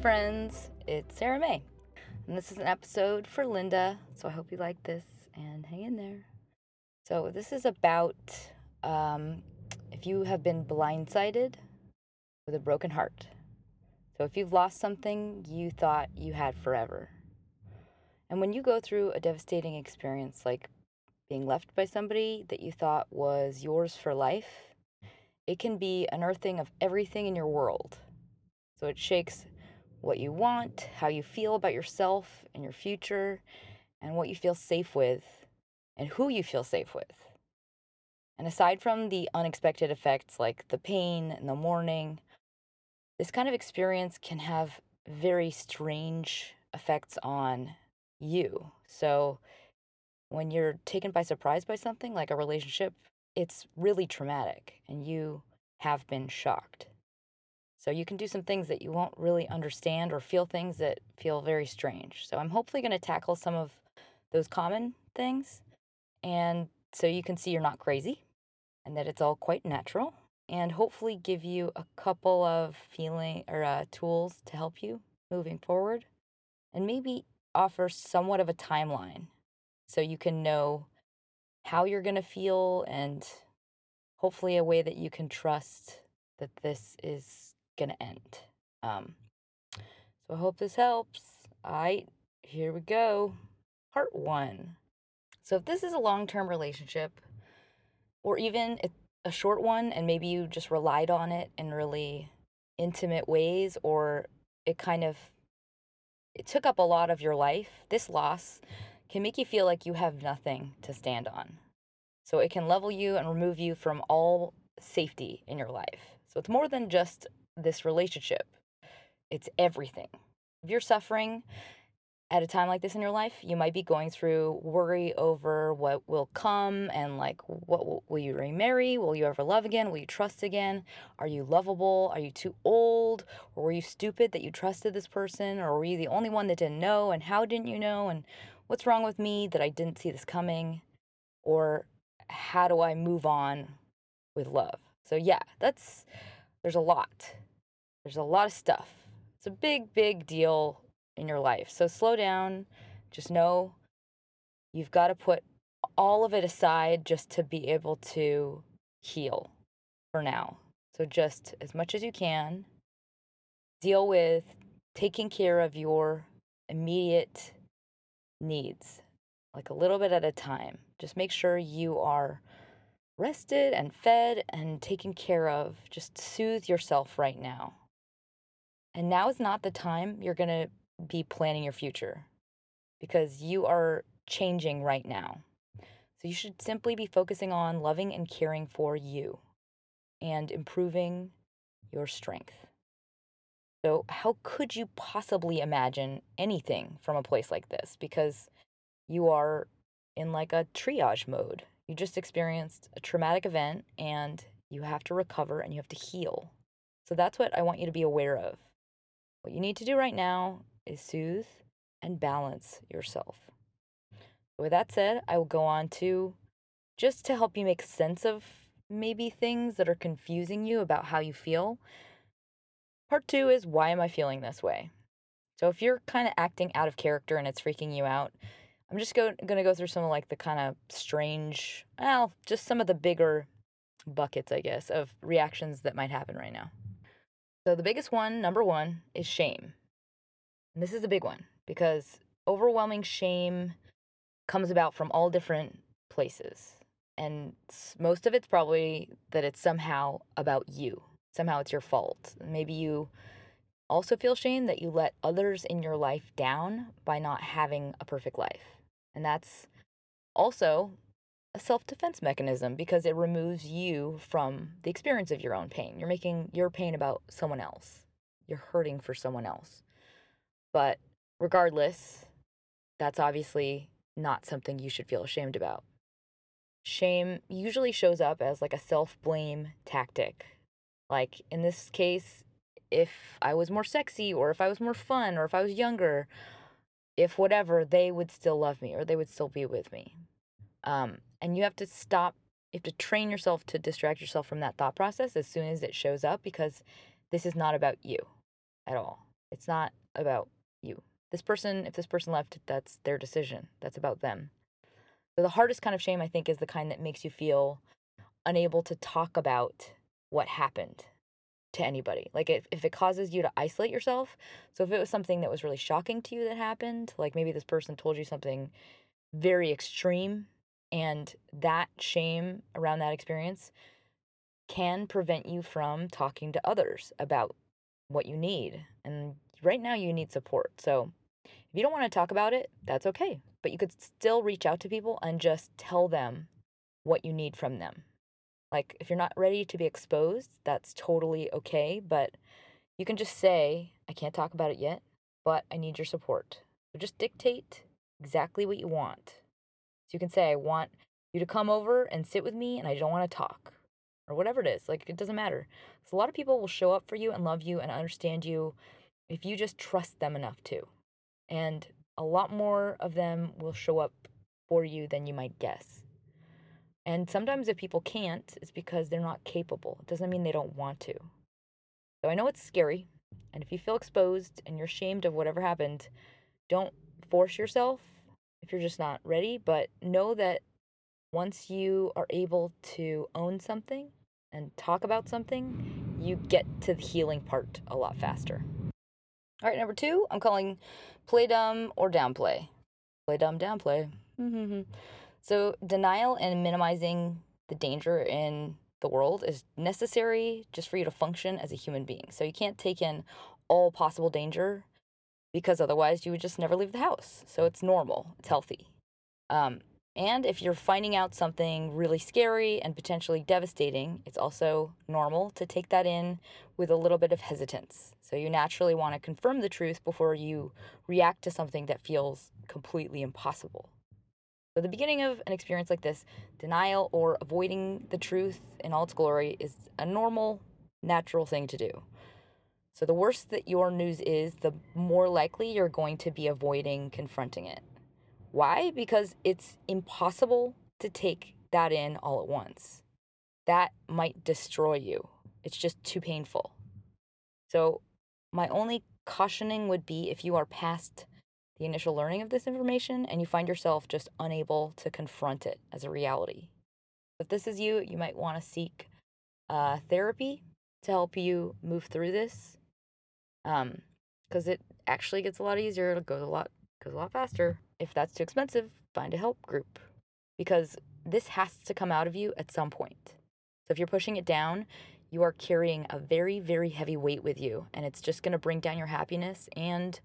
Friends. It's Sarah May. And this is an episode for Linda. So I hope you like this and hang in there. So, this is about um, if you have been blindsided with a broken heart. So, if you've lost something you thought you had forever. And when you go through a devastating experience like being left by somebody that you thought was yours for life, it can be an unearthing of everything in your world. So it shakes what you want, how you feel about yourself and your future, and what you feel safe with, and who you feel safe with. And aside from the unexpected effects like the pain and the mourning, this kind of experience can have very strange effects on you. So when you're taken by surprise by something like a relationship, it's really traumatic and you have been shocked. So you can do some things that you won't really understand or feel things that feel very strange. So I'm hopefully going to tackle some of those common things and so you can see you're not crazy and that it's all quite natural and hopefully give you a couple of feeling or uh, tools to help you moving forward and maybe offer somewhat of a timeline so you can know how you're going to feel and hopefully a way that you can trust that this is going to end. Um, so I hope this helps. All right, here we go. Part one. So if this is a long term relationship, or even a short one, and maybe you just relied on it in really intimate ways, or it kind of it took up a lot of your life, this loss can make you feel like you have nothing to stand on. So it can level you and remove you from all safety in your life. So it's more than just this relationship, it's everything. If you're suffering at a time like this in your life, you might be going through worry over what will come and like what will, will you remarry? Will you ever love again? Will you trust again? Are you lovable? Are you too old? Or were you stupid that you trusted this person? Or were you the only one that didn't know? And how didn't you know? And what's wrong with me that I didn't see this coming? Or how do I move on with love? So, yeah, that's there's a lot. There's a lot of stuff. It's a big, big deal in your life. So, slow down. Just know you've got to put all of it aside just to be able to heal for now. So, just as much as you can, deal with taking care of your immediate needs, like a little bit at a time. Just make sure you are rested and fed and taken care of. Just soothe yourself right now. And now is not the time you're going to be planning your future because you are changing right now. So you should simply be focusing on loving and caring for you and improving your strength. So, how could you possibly imagine anything from a place like this? Because you are in like a triage mode. You just experienced a traumatic event and you have to recover and you have to heal. So, that's what I want you to be aware of. What you need to do right now is soothe and balance yourself. With that said, I will go on to just to help you make sense of maybe things that are confusing you about how you feel Part two is why am I feeling this way? So if you're kind of acting out of character and it's freaking you out, I'm just go- going to go through some of like the kind of strange, well, just some of the bigger buckets, I guess, of reactions that might happen right now. So the biggest one, number one, is shame. And this is a big one because overwhelming shame comes about from all different places. And most of it's probably that it's somehow about you somehow it's your fault. Maybe you also feel shame that you let others in your life down by not having a perfect life. And that's also a self defense mechanism because it removes you from the experience of your own pain. You're making your pain about someone else, you're hurting for someone else. But regardless, that's obviously not something you should feel ashamed about. Shame usually shows up as like a self blame tactic. Like in this case, if I was more sexy or if I was more fun or if I was younger, if whatever, they would still love me or they would still be with me. Um, and you have to stop, you have to train yourself to distract yourself from that thought process as soon as it shows up because this is not about you at all. It's not about you. This person, if this person left, that's their decision. That's about them. So the hardest kind of shame, I think, is the kind that makes you feel unable to talk about what happened to anybody. Like if, if it causes you to isolate yourself. So if it was something that was really shocking to you that happened, like maybe this person told you something very extreme and that shame around that experience can prevent you from talking to others about what you need. And right now you need support. So if you don't want to talk about it, that's okay. But you could still reach out to people and just tell them what you need from them. Like if you're not ready to be exposed, that's totally okay. But you can just say, I can't talk about it yet, but I need your support. So just dictate exactly what you want. So you can say, I want you to come over and sit with me and I don't want to talk or whatever it is. Like it doesn't matter. A lot of people will show up for you and love you and understand you if you just trust them enough to. And a lot more of them will show up for you than you might guess. And sometimes if people can't, it's because they're not capable. It doesn't mean they don't want to. So I know it's scary. And if you feel exposed and you're ashamed of whatever happened, don't force yourself if you're just not ready. But know that once you are able to own something and talk about something, you get to the healing part a lot faster. All right, number two, I'm calling play dumb or downplay. Play dumb, downplay. Mm-hmm. so, denial and minimizing the danger in the world is necessary just for you to function as a human being. So, you can't take in all possible danger because otherwise you would just never leave the house. So, it's normal, it's healthy. Um, and if you're finding out something really scary and potentially devastating, it's also normal to take that in with a little bit of hesitance. So you naturally want to confirm the truth before you react to something that feels completely impossible. So, the beginning of an experience like this, denial or avoiding the truth in all its glory is a normal, natural thing to do. So, the worse that your news is, the more likely you're going to be avoiding confronting it. Why? Because it's impossible to take that in all at once. That might destroy you. It's just too painful. So, my only cautioning would be if you are past the initial learning of this information and you find yourself just unable to confront it as a reality. If this is you, you might want to seek uh, therapy to help you move through this. Um, because it actually gets a lot easier. It goes a lot goes a lot faster. If that's too expensive, find a help group because this has to come out of you at some point. So if you're pushing it down, you are carrying a very, very heavy weight with you, and it's just going to bring down your happiness and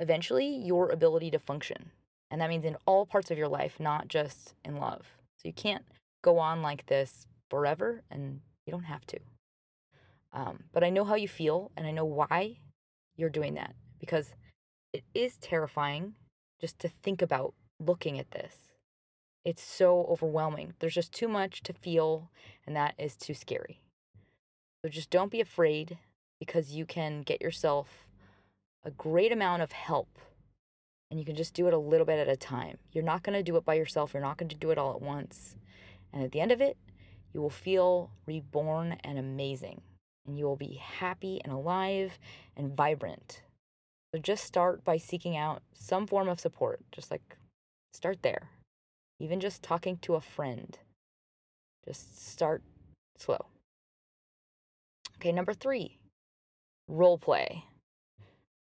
eventually your ability to function. And that means in all parts of your life, not just in love. So you can't go on like this forever, and you don't have to. Um, but I know how you feel, and I know why you're doing that because it is terrifying just to think about looking at this. It's so overwhelming. There's just too much to feel, and that is too scary. So just don't be afraid because you can get yourself a great amount of help and you can just do it a little bit at a time. You're not going to do it by yourself, you're not going to do it all at once. And at the end of it, you will feel reborn and amazing, and you will be happy and alive and vibrant. So just start by seeking out some form of support. Just like start there. Even just talking to a friend. Just start slow. Okay, number three, role play.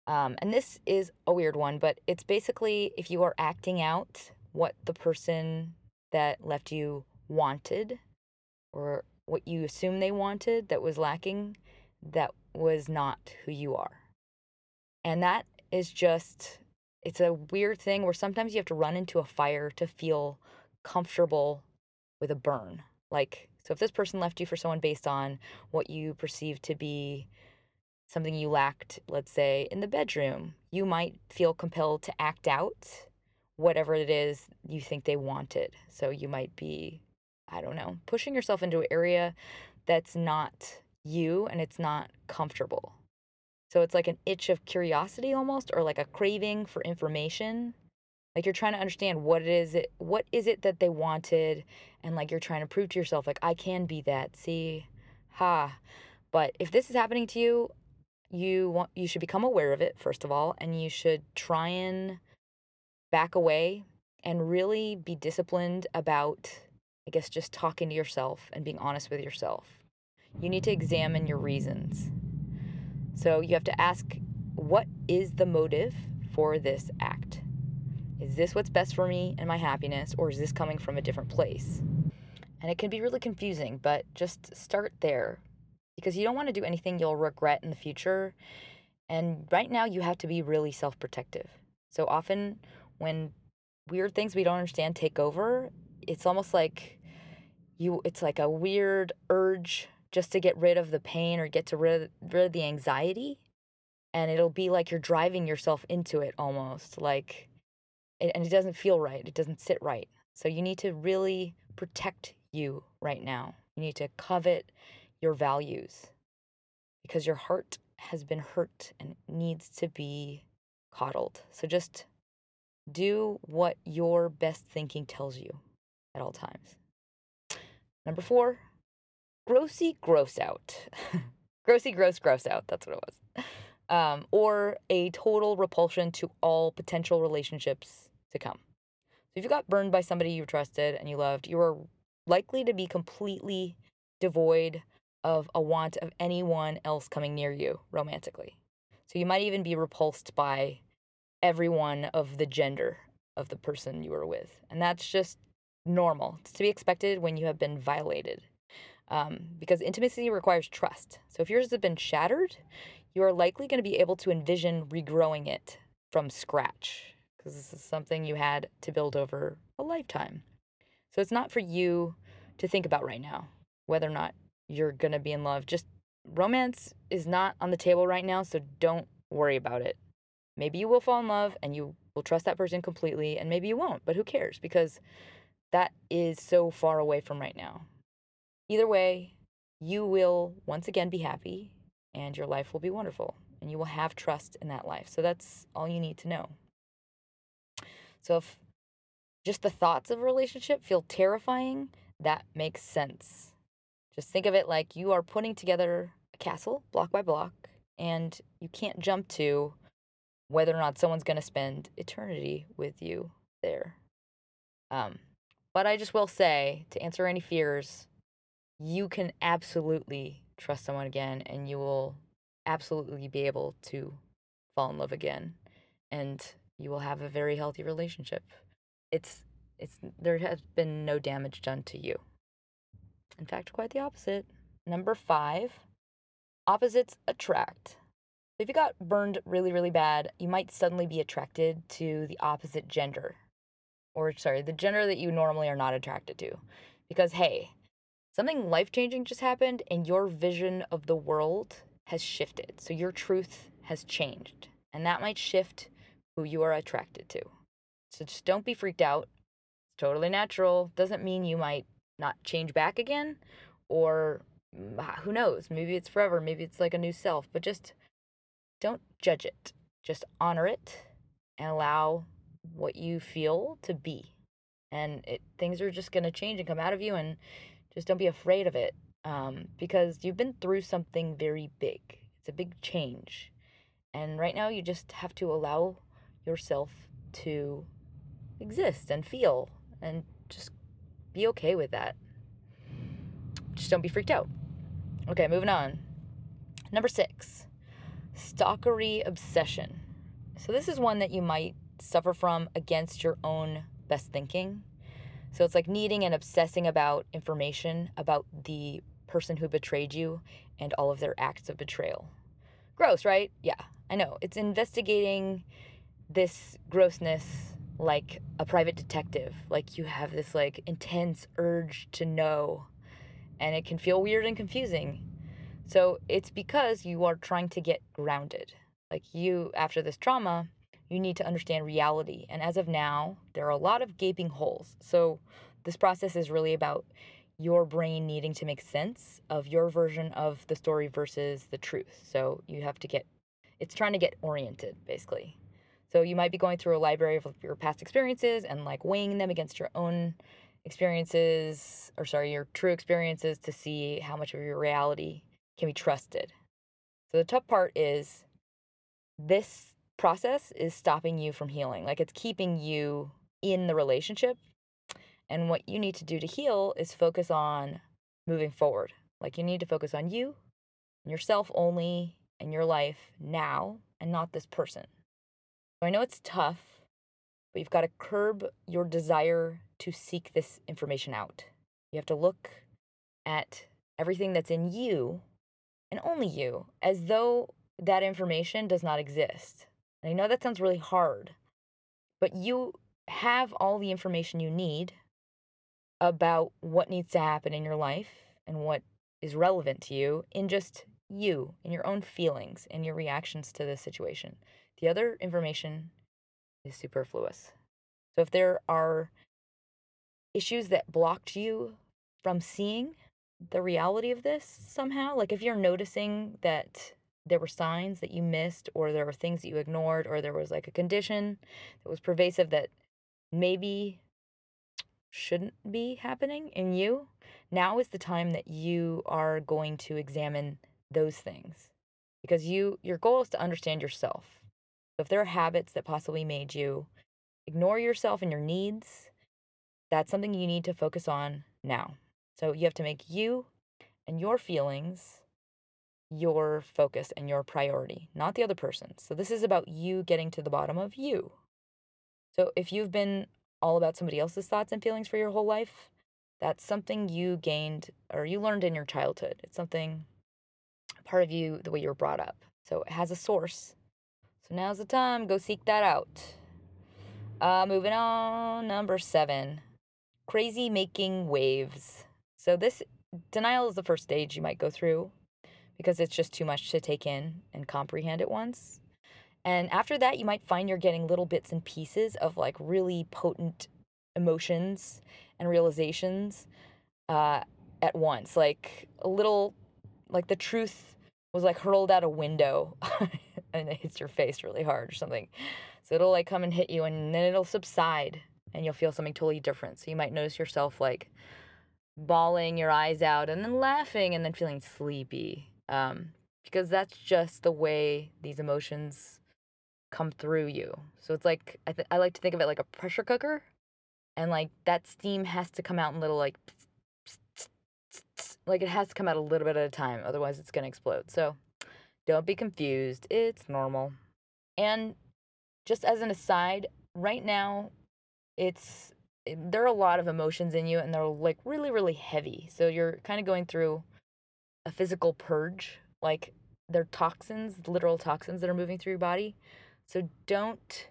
Um, and this is a weird one, but it's basically if you are acting out what the person that left you wanted or what you assume they wanted that was lacking, that was not who you are. And that is just, it's a weird thing where sometimes you have to run into a fire to feel comfortable with a burn. Like, so if this person left you for someone based on what you perceive to be something you lacked, let's say, in the bedroom, you might feel compelled to act out whatever it is you think they wanted. So you might be, I don't know, pushing yourself into an area that's not you and it's not comfortable. So it's like an itch of curiosity almost, or like a craving for information. Like you're trying to understand what it is it what is it that they wanted and like you're trying to prove to yourself like I can be that. See? Ha. But if this is happening to you, you want you should become aware of it first of all and you should try and back away and really be disciplined about I guess just talking to yourself and being honest with yourself. You need to examine your reasons. So you have to ask what is the motive for this act? Is this what's best for me and my happiness, or is this coming from a different place? And it can be really confusing, but just start there because you don't want to do anything you'll regret in the future. And right now, you have to be really self protective. So often, when weird things we don't understand take over, it's almost like you, it's like a weird urge just to get rid of the pain or get to rid, rid of the anxiety. And it'll be like you're driving yourself into it almost like, and it doesn't feel right. It doesn't sit right. So you need to really protect you right now. You need to covet your values because your heart has been hurt and needs to be coddled. So just do what your best thinking tells you at all times. Number four, grossy gross out. grossy gross gross out. That's what it was. Um, or a total repulsion to all potential relationships to come. So if you got burned by somebody you trusted and you loved, you are likely to be completely devoid of a want of anyone else coming near you romantically. So you might even be repulsed by everyone of the gender of the person you were with. And that's just normal. It's to be expected when you have been violated um, because intimacy requires trust. So if yours has been shattered, you are likely going to be able to envision regrowing it from scratch because this is something you had to build over a lifetime. So it's not for you to think about right now whether or not you're going to be in love. Just romance is not on the table right now, so don't worry about it. Maybe you will fall in love and you will trust that person completely, and maybe you won't, but who cares? Because that is so far away from right now. Either way, you will once again be happy and your life will be wonderful and you will have trust in that life. So that's all you need to know. So if just the thoughts of a relationship feel terrifying, that makes sense. Just think of it like you are putting together a castle block by block and you can't jump to whether or not someone's going to spend eternity with you there. Um, but I just will say to answer any fears, you can absolutely trust someone again and you will absolutely be able to fall in love again and you will have a very healthy relationship. It's it's there has been no damage done to you. In fact quite the opposite. Number 5 opposites attract. If you got burned really really bad you might suddenly be attracted to the opposite gender or sorry the gender that you normally are not attracted to because hey something life changing just happened and your vision of the world has shifted. So your truth has changed. And that might shift who you are attracted to. So just don't be freaked out. It's totally natural. Doesn't mean you might not change back again or mm, who knows? Maybe it's forever. Maybe it's like a new self. But just don't judge it. Just honor it and allow what you feel to be. And it, things are just going to change and come out of you. And just don't be afraid of it um, because you've been through something very big. It's a big change. And right now, you just have to allow yourself to exist and feel and just be okay with that. Just don't be freaked out. Okay, moving on. Number six, stalkery obsession. So, this is one that you might suffer from against your own best thinking. So it's like needing and obsessing about information about the person who betrayed you and all of their acts of betrayal. Gross, right? Yeah, I know. It's investigating this grossness like a private detective. Like you have this like intense urge to know and it can feel weird and confusing. So it's because you are trying to get grounded. Like you after this trauma, you need to understand reality. And as of now, there are a lot of gaping holes. So this process is really about your brain needing to make sense of your version of the story versus the truth. So you have to get it's trying to get oriented basically. So you might be going through a library of your past experiences and like weighing them against your own experiences or sorry, your true experiences to see how much of your reality can be trusted. So the tough part is this process is stopping you from healing. Like it's keeping you in the relationship. And what you need to do to heal is focus on moving forward. Like you need to focus on you yourself only and your life now and not this person. So I know it's tough, but you've got to curb your desire to seek this information out. You have to look at everything that's in you and only you as though that information does not exist. And I know that sounds really hard, but you have all the information you need about what needs to happen in your life and what is relevant to you in just you in your own feelings and your reactions to this situation. The other information is superfluous. So if there are issues that blocked you from seeing the reality of this somehow, like if you're noticing that there were signs that you missed or there were things that you ignored or there was like a condition that was pervasive that maybe shouldn't be happening in you, now is the time that you are going to examine those things. Because you your goal is to understand yourself. So if there are habits that possibly made you ignore yourself and your needs, that's something you need to focus on now. So you have to make you and your feelings your focus and your priority, not the other person. So this is about you getting to the bottom of you. So if you've been all about somebody else's thoughts and feelings for your whole life, that's something you gained or you learned in your childhood. It's something part of you the way you were brought up. So it has a source. So now's the time, go seek that out. Uh, moving on, number seven crazy making waves. So this denial is the first stage you might go through because it's just too much to take in and comprehend at once. And after that, you might find you're getting little bits and pieces of like really potent emotions and realizations uh, at once. Like a little, like the truth was like hurled out a window and it hits your face really hard or something. So it'll like come and hit you and then it'll subside and you'll feel something totally different. So you might notice yourself like bawling your eyes out and then laughing and then feeling sleepy um, because that's just the way these emotions come through you. So it's like I, th- I like to think of it like a pressure cooker, and like that steam has to come out in little like like it has to come out a little bit at a time, otherwise it's gonna explode. So don't be confused; it's normal. And just as an aside, right now, it's there are a lot of emotions in you, and they're like really really heavy. So you're kind of going through a physical purge. Like they're toxins, literal toxins that are moving through your body. So don't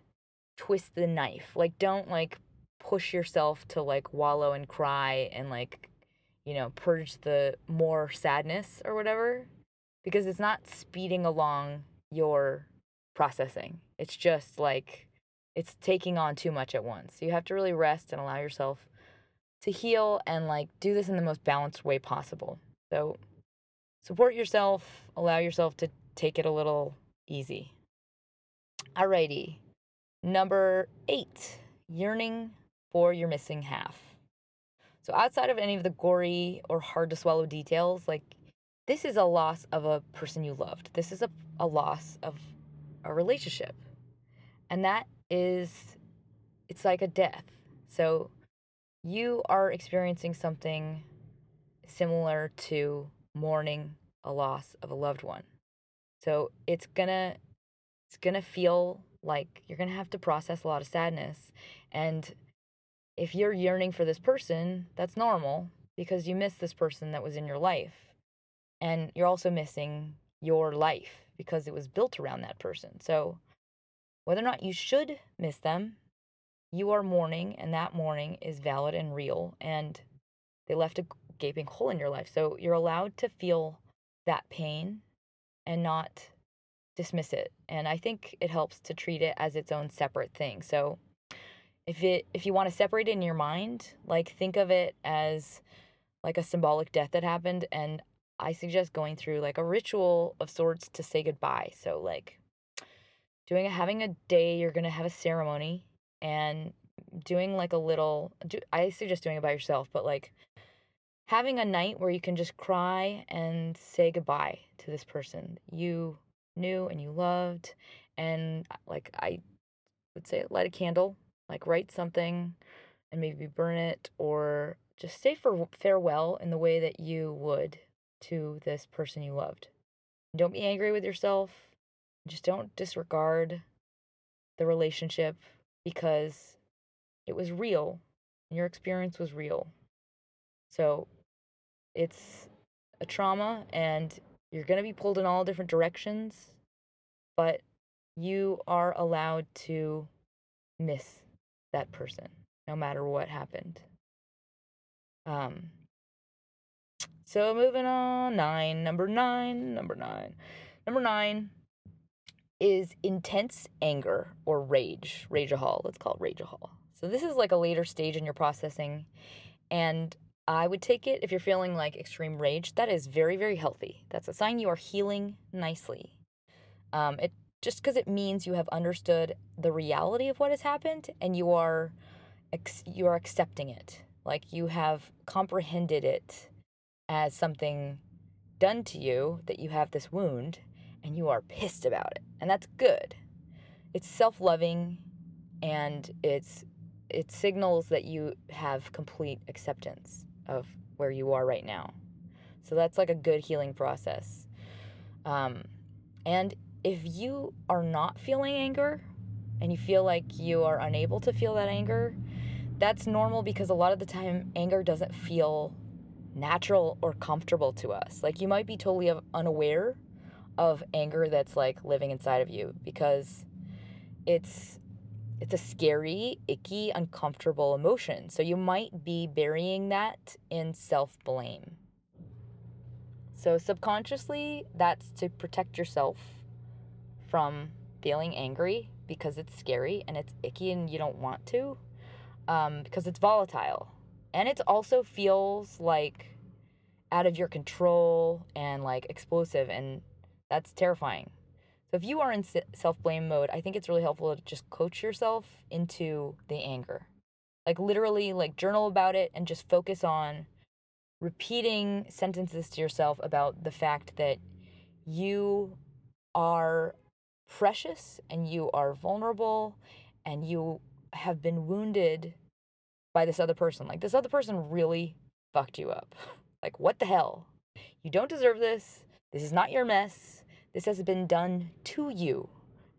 twist the knife. Like don't like push yourself to like wallow and cry and like you know purge the more sadness or whatever because it's not speeding along your processing. It's just like it's taking on too much at once. You have to really rest and allow yourself to heal and like do this in the most balanced way possible. So support yourself, allow yourself to take it a little easy. Alrighty. Number eight, yearning for your missing half. So, outside of any of the gory or hard to swallow details, like this is a loss of a person you loved. This is a, a loss of a relationship. And that is, it's like a death. So, you are experiencing something similar to mourning a loss of a loved one. So it's gonna it's gonna feel like you're gonna have to process a lot of sadness. And if you're yearning for this person, that's normal because you miss this person that was in your life. And you're also missing your life because it was built around that person. So whether or not you should miss them, you are mourning and that mourning is valid and real and they left a gaping hole in your life. So you're allowed to feel that pain and not dismiss it. And I think it helps to treat it as its own separate thing. So if it if you want to separate it in your mind, like think of it as like a symbolic death that happened and I suggest going through like a ritual of sorts to say goodbye. So like doing a, having a day you're going to have a ceremony and doing like a little do, I suggest doing it by yourself, but like having a night where you can just cry and say goodbye to this person you knew and you loved and uh, like I would say light a candle, like write something and maybe burn it or just say for farewell in the way that you would to this person you loved. Don't be angry with yourself. Just don't disregard the relationship because it was real. And your experience was real. So it's a trauma and you're going to be pulled in all different directions, but you are allowed to miss that person no matter what happened. Um, so moving on, nine, number nine, number nine. Number nine is intense anger or rage, rageahol. Let's call it rageahol. So this is like a later stage in your processing, and I would take it if you're feeling like extreme rage. That is very, very healthy. That's a sign you are healing nicely. Um, it just because it means you have understood the reality of what has happened and you are you are accepting it. Like you have comprehended it as something done to you that you have this wound and you are pissed about it. And that's good. It's self-loving and it's it signals that you have complete acceptance of where you are right now. So that's like a good healing process. Um, and if you are not feeling anger and you feel like you are unable to feel that anger, that's normal because a lot of the time anger doesn't feel natural or comfortable to us. Like you might be totally unaware of anger that's like living inside of you because it's it's a scary, icky, uncomfortable emotion. So you might be burying that in self-blame. So subconsciously, that's to protect yourself from feeling angry because it's scary and it's icky and you don't want to um, because it's volatile and it also feels like out of your control and like explosive and that's terrifying so if you are in self-blame mode i think it's really helpful to just coach yourself into the anger like literally like journal about it and just focus on repeating sentences to yourself about the fact that you are precious and you are vulnerable and you have been wounded by this other person. Like, this other person really fucked you up. like, what the hell? You don't deserve this. This is not your mess. This has been done to you,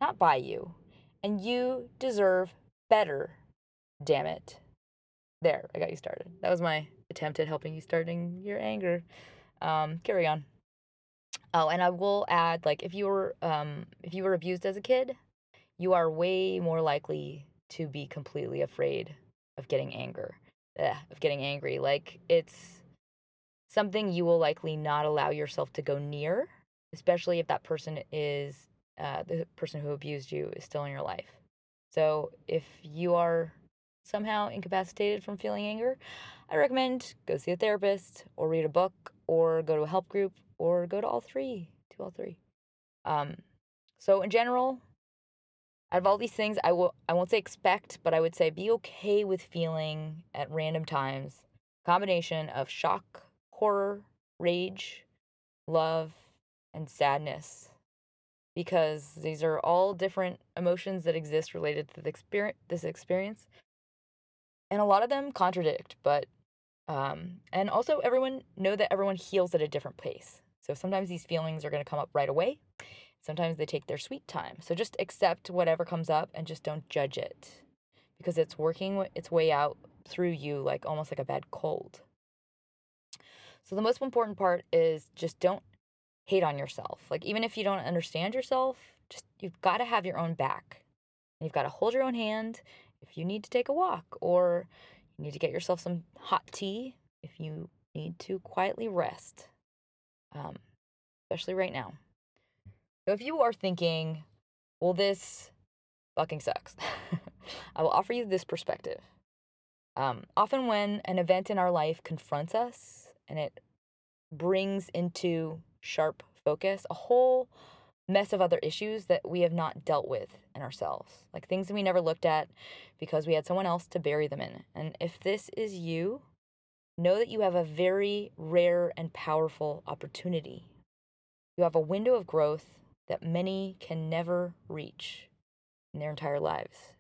not by you. And you deserve better. Damn it. There, I got you started. That was my attempt at helping you starting your anger. Um, carry on. Oh, and I will add, like, if you were um, if you were abused as a kid, you are way more likely to be completely afraid of getting anger, Ugh, of getting angry. Like it's something you will likely not allow yourself to go near, especially if that person is uh, the person who abused you is still in your life. So if you are somehow incapacitated from feeling anger, I recommend go see a therapist or read a book or go to a help group or go to all three, to all three. Um, so in general, out of all these things, I will I won't say expect, but I would say be okay with feeling at random times combination of shock, horror, rage, love, and sadness. Because these are all different emotions that exist related to the experience, this experience. And a lot of them contradict, but um, and also everyone know that everyone heals at a different pace. So sometimes these feelings are going to come up right away, Sometimes they take their sweet time. So just accept whatever comes up and just don't judge it because it's working its way out through you like almost like a bad cold. So the most important part is just don't hate on yourself. Like even if you don't understand yourself, just you've got to have your own back. You've got to hold your own hand if you need to take a walk, or you need to get yourself some hot tea if you need to quietly rest, um, especially right now. So if you are thinking, well, this fucking sucks, I will offer you this perspective. Um, often, when an event in our life confronts us and it brings into sharp focus a whole mess of other issues that we have not dealt with in ourselves, like things that we never looked at because we had someone else to bury them in. And if this is you, know that you have a very rare and powerful opportunity. You have a window of growth that many can never reach in their entire lives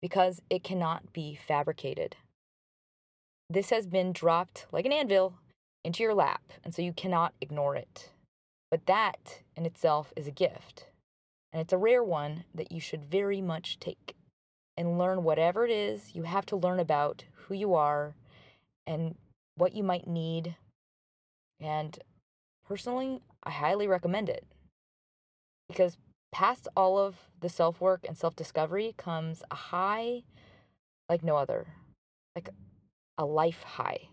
because it cannot be fabricated. This has been dropped like an anvil into your lap, and so you cannot ignore it. But that in itself is a gift, and it's a rare one that you should very much take and learn whatever it is you have to learn about who you are and what you might need. And personally, I highly recommend it because past all of the self work and self discovery comes a high like no other, like a life high.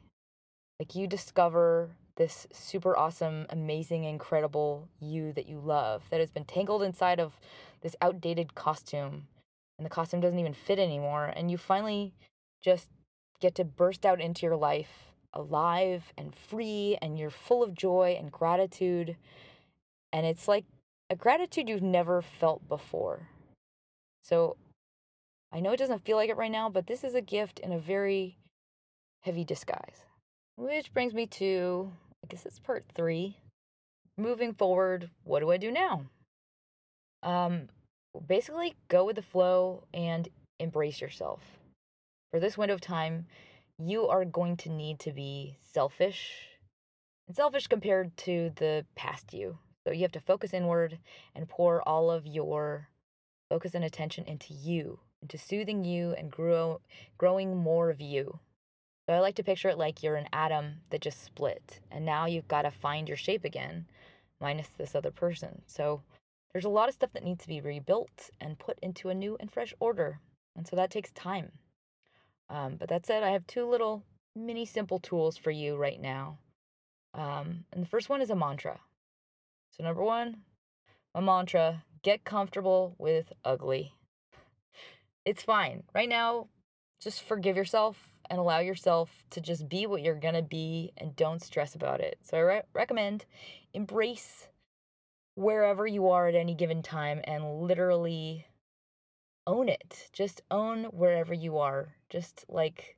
Like you discover this super awesome, amazing, incredible you that you love that has been tangled inside of this outdated costume and the costume doesn't even fit anymore. And you finally just get to burst out into your life alive and free and you're full of joy and gratitude. And it's like a gratitude you've never felt before. So I know it doesn't feel like it right now, but this is a gift in a very heavy disguise. Which brings me to I guess it's part three. Moving forward, what do I do now? Um, basically, go with the flow and embrace yourself. For this window of time, you are going to need to be selfish and selfish compared to the past you. So you have to focus inward and pour all of your focus and attention into you, into soothing you and grow, growing more of you. So I like to picture it like you're an atom that just split, and now you've got to find your shape again, minus this other person. So there's a lot of stuff that needs to be rebuilt and put into a new and fresh order. And so that takes time. Um, but that said, I have two little mini simple tools for you right now. Um, and the first one is a mantra. So, number one, a mantra get comfortable with ugly. It's fine. Right now, just forgive yourself and allow yourself to just be what you're to be and don't stress about it. So I re- recommend embrace wherever you are at any given time and literally own it. Just own wherever you are. Just like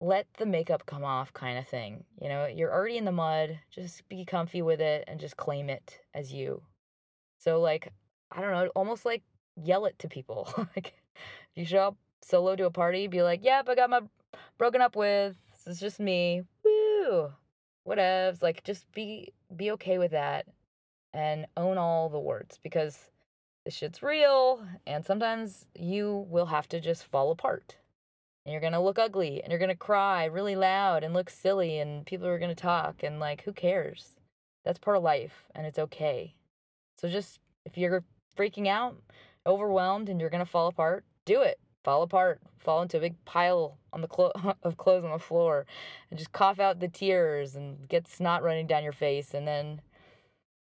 let the makeup come off kind of thing. You know, you're already in the mud, just be comfy with it and just claim it as you. So like, I don't know, almost like yell it to people. like if you show up solo to a party, be like, "Yep, I got my broken up with. This is just me. Woo. Whatevs. Like just be be okay with that and own all the words because this shit's real and sometimes you will have to just fall apart. And you're gonna look ugly and you're gonna cry really loud and look silly and people are gonna talk and like who cares? That's part of life and it's okay. So just if you're freaking out, overwhelmed and you're gonna fall apart, do it fall apart, fall into a big pile on the clo- of clothes on the floor, and just cough out the tears and get snot running down your face, and then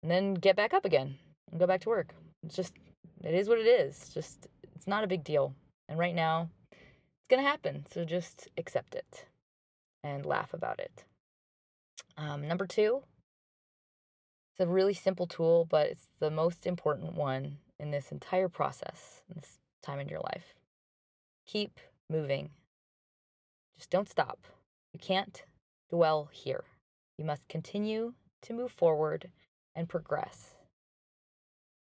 and then get back up again and go back to work. It's just it is what it is. It's just it's not a big deal. And right now, it's gonna happen. So just accept it and laugh about it. Um, number two, it's a really simple tool, but it's the most important one in this entire process, this time in your life. Keep moving. Just don't stop. You can't dwell here. You must continue to move forward and progress.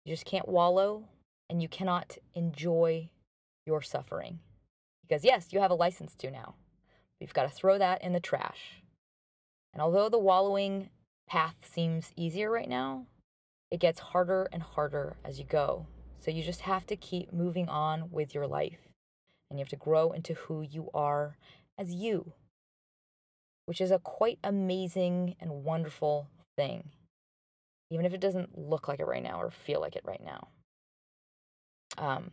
You just can't wallow and you cannot enjoy your suffering. Because, yes, you have a license to now. You've got to throw that in the trash. And although the wallowing path seems easier right now, it gets harder and harder as you go. So you just have to keep moving on with your life and you have to grow into who you are as you, which is a quite amazing and wonderful thing, even if it doesn't look like it right now or feel like it right now. Um,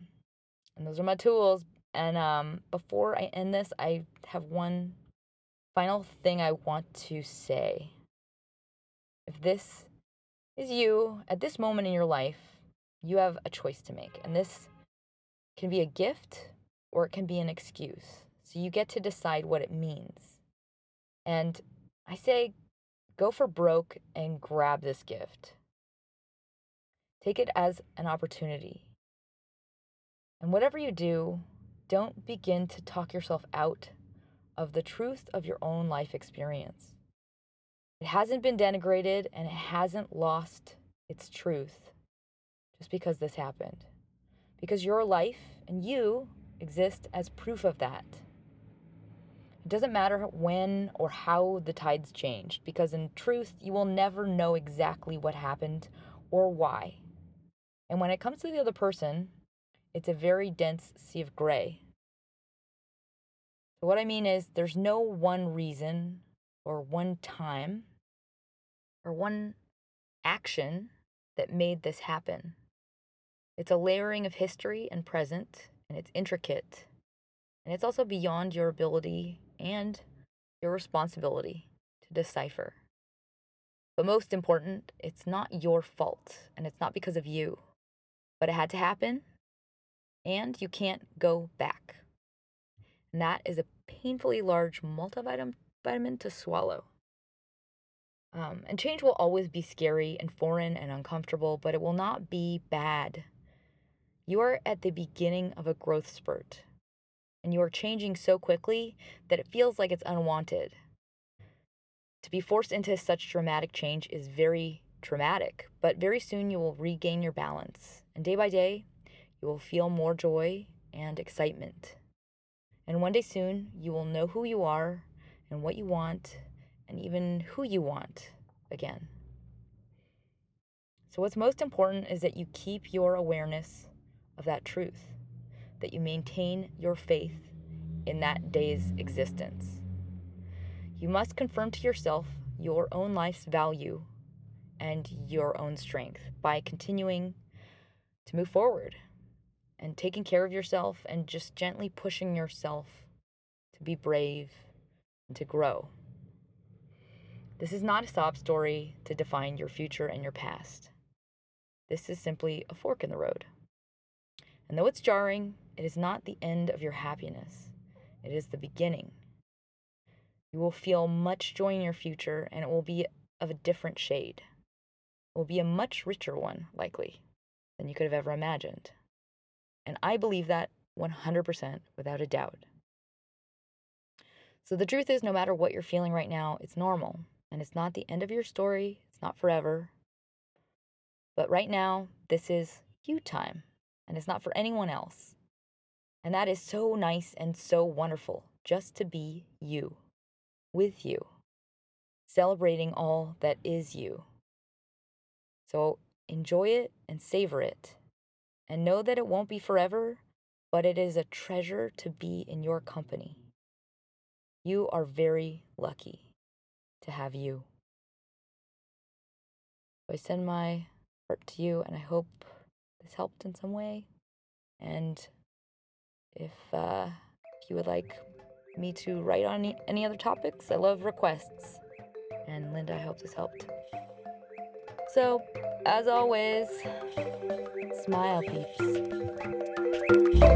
and those are my tools. And um, before I end this, I have one final thing I want to say. If this is you at this moment in your life, you have a choice to make. And this can be a gift or it can be an excuse. So you get to decide what it means. And I say, go for broke and grab this gift. Take it as an opportunity. And whatever you do, don't begin to talk yourself out of the truth of your own life experience. It hasn't been denigrated and it hasn't lost its truth just because this happened. Because your life and you exist as proof of that. It doesn't matter when or how the tides changed, because in truth, you will never know exactly what happened or why. And when it comes to the other person, it's a very dense sea of gray. What I mean is, there's no one reason or one time or one action that made this happen. It's a layering of history and present, and it's intricate. And it's also beyond your ability and your responsibility to decipher. But most important, it's not your fault, and it's not because of you. But it had to happen, and you can't go back. And that is a painfully large multivitamin to swallow. Um, and change will always be scary and foreign and uncomfortable, but it will not be bad. You are at the beginning of a growth spurt, and you are changing so quickly that it feels like it's unwanted. To be forced into such dramatic change is very traumatic, but very soon you will regain your balance, and day by day, you will feel more joy and excitement. And one day soon, you will know who you are and what you want, and even who you want again. So, what's most important is that you keep your awareness of that truth, that you maintain your faith in that day's existence. You must confirm to yourself your own life's value and your own strength by continuing to move forward and taking care of yourself and just gently pushing yourself to be brave and to grow. This is not a sob story to define your future and your past. This is simply a fork in the road. And though it's jarring, it is not the end of your happiness, it is the beginning. You will feel much joy in your future, and it will be of a different shade. It will be a much richer one, likely, than you could have ever imagined. And I believe that 100% without a doubt. So the truth is, no matter what you're feeling right now, it's normal. And it's not the end of your story, it's not forever. But right now, this is you time and it's not for anyone else. And that is so nice and so wonderful just to be you, with you, celebrating all that is you. So enjoy it and savor it, and know that it won't be forever, but it is a treasure to be in your company. You are very lucky to have you. I send my heart to you, and I hope this helped in some way. And if, uh, if you would like me to write on any, any other topics, I love requests. And Linda, I hope this helped. So, as always, smile, peeps.